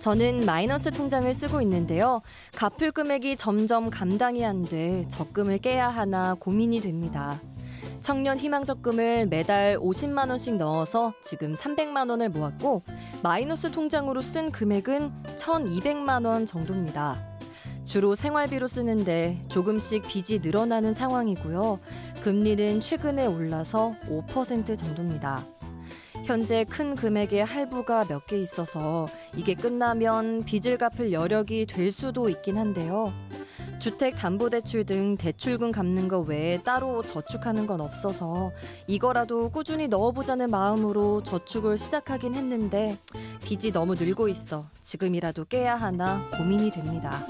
저는 마이너스 통장을 쓰고 있는데요. 갚을 금액이 점점 감당이 안 돼 적금을 깨야 하나 고민이 됩니다. 청년 희망 적금을 매달 50만 원씩 넣어서 지금 300만 원을 모았고 마이너스 통장으로 쓴 금액은 1,200만 원 정도입니다. 주로 생활비로 쓰는데 조금씩 빚이 늘어나는 상황이고요. 금리는 최근에 올라서 5% 정도입니다. 현재 큰 금액의 할부가 몇 개 있어서 이게 끝나면 빚을 갚을 여력이 될 수도 있긴 한데요. 주택담보대출 등 대출금 갚는 거 외에 따로 저축하는 건 없어서 이거라도 꾸준히 넣어보자는 마음으로 저축을 시작하긴 했는데 빚이 너무 늘고 있어 지금이라도 깨야 하나 고민이 됩니다.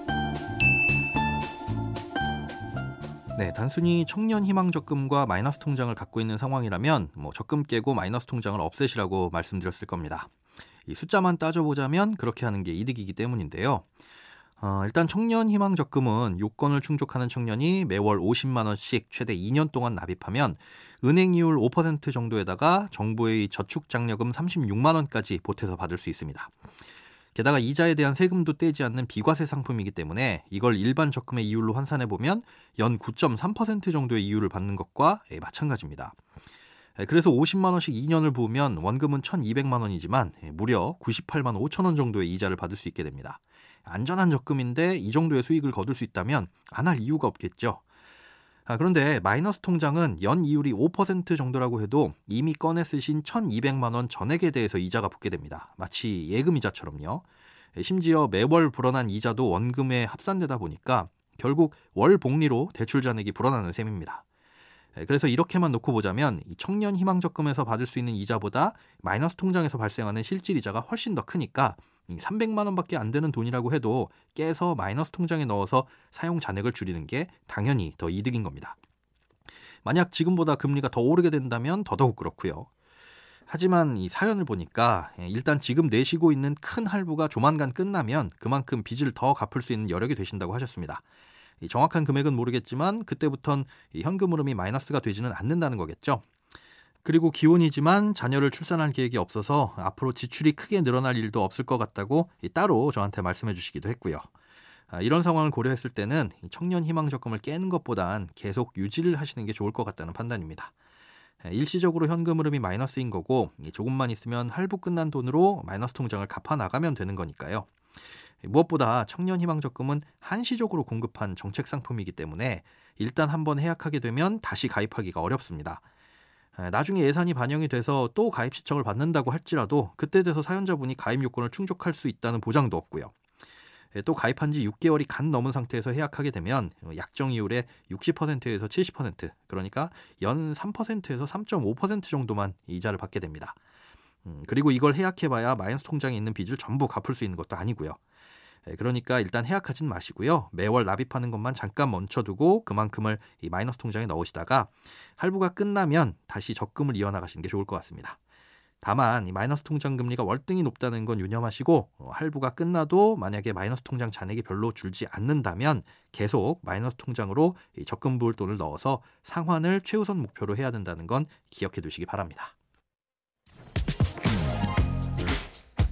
네, 단순히 청년 희망 적금과 마이너스 통장을 갖고 있는 상황이라면 뭐 적금 깨고 마이너스 통장을 없애시라고 말씀드렸을 겁니다. 이 숫자만 따져보자면 그렇게 하는 게 이득이기 때문인데요. 어, 일단 청년 희망 적금은 요건을 충족하는 청년이 매월 50만 원씩 최대 2년 동안 납입하면 은행 이율 5% 정도에다가 정부의 저축 장려금 36만 원까지 보태서 받을 수 있습니다. 게다가 이자에 대한 세금도 떼지 않는 비과세 상품이기 때문에 이걸 일반 적금의 이율로 환산해 보면 연 9.3% 정도의 이율을 받는 것과 예, 마찬가지입니다. 예, 그래서 50만 원씩 2년을 부으면 원금은 1,200만 원이지만 예, 무려 98만 5천 원 정도의 이자를 받을 수 있게 됩니다. 안전한 적금인데 이 정도의 수익을 거둘 수 있다면 안 할 이유가 없겠죠. 아, 그런데 마이너스 통장은 연 이율이 5% 정도라고 해도 이미 꺼내 쓰신 1,200만 원 전액에 대해서 이자가 붙게 됩니다. 마치 예금 이자처럼요. 심지어 매월 불어난 이자도 원금에 합산되다 보니까 결국 월 복리로 대출 잔액이 불어나는 셈입니다. 그래서 이렇게만 놓고 보자면 청년 희망적금에서 받을 수 있는 이자보다 마이너스 통장에서 발생하는 실질 이자가 훨씬 더 크니까 300만 원밖에 안 되는 돈이라고 해도 깨서 마이너스 통장에 넣어서 사용 잔액을 줄이는 게 당연히 더 이득인 겁니다. 만약 지금보다 금리가 더 오르게 된다면 더더욱 그렇고요. 하지만 이 사연을 보니까 예, 일단 지금 내시고 있는 큰 할부가 조만간 끝나면 그만큼 빚을 더 갚을 수 있는 여력이 되신다고 하셨습니다. 정확한 금액은 모르겠지만 그때부턴 현금 흐름이 마이너스가 되지는 않는다는 거겠죠. 그리고 기혼이지만 자녀를 출산할 계획이 없어서 앞으로 지출이 크게 늘어날 일도 없을 것 같다고 따로 저한테 말씀해 주시기도 했고요. 아, 이런 상황을 고려했을 때는 청년 희망 적금을 깨는 것보단 계속 유지를 하시는 게 좋을 것 같다는 판단입니다. 일시적으로 현금 흐름이 마이너스인 거고 조금만 있으면 할부 끝난 돈으로 마이너스 통장을 갚아 나가면 되는 거니까요. 무엇보다 청년 희망 적금은 한시적으로 공급한 정책 상품이기 때문에 일단 한번 해약하게 되면 다시 가입하기가 어렵습니다. 나중에 예산이 반영이 돼서 또 가입 시청을 받는다고 할지라도 그때 돼서 사연자분이 가입 요건을 충족할 수 있다는 보장도 없고요. 또 가입한 지 6개월이 간 넘은 상태에서 해약하게 되면 약정 이율의 60%에서 70% 그러니까 연 3%에서 3.5% 정도만 이자를 받게 됩니다. 음, 그리고 이걸 해약해봐야 마이너스 통장에 있는 빚을 전부 갚을 수 있는 것도 아니고요. 예, 그러니까 일단 해약하진 마시고요. 매월 납입하는 것만 잠깐 멈춰두고 그만큼을 이 마이너스 통장에 넣으시다가 할부가 끝나면 다시 적금을 이어나가시는 게 좋을 것 같습니다. 다만 이 마이너스 통장 금리가 월등히 높다는 건 유념하시고 어, 할부가 끝나도 만약에 마이너스 통장 잔액이 별로 줄지 않는다면 계속 마이너스 통장으로 이 적금 부을 돈을 넣어서 상환을 최우선 목표로 해야 된다는 건 기억해 두시기 바랍니다.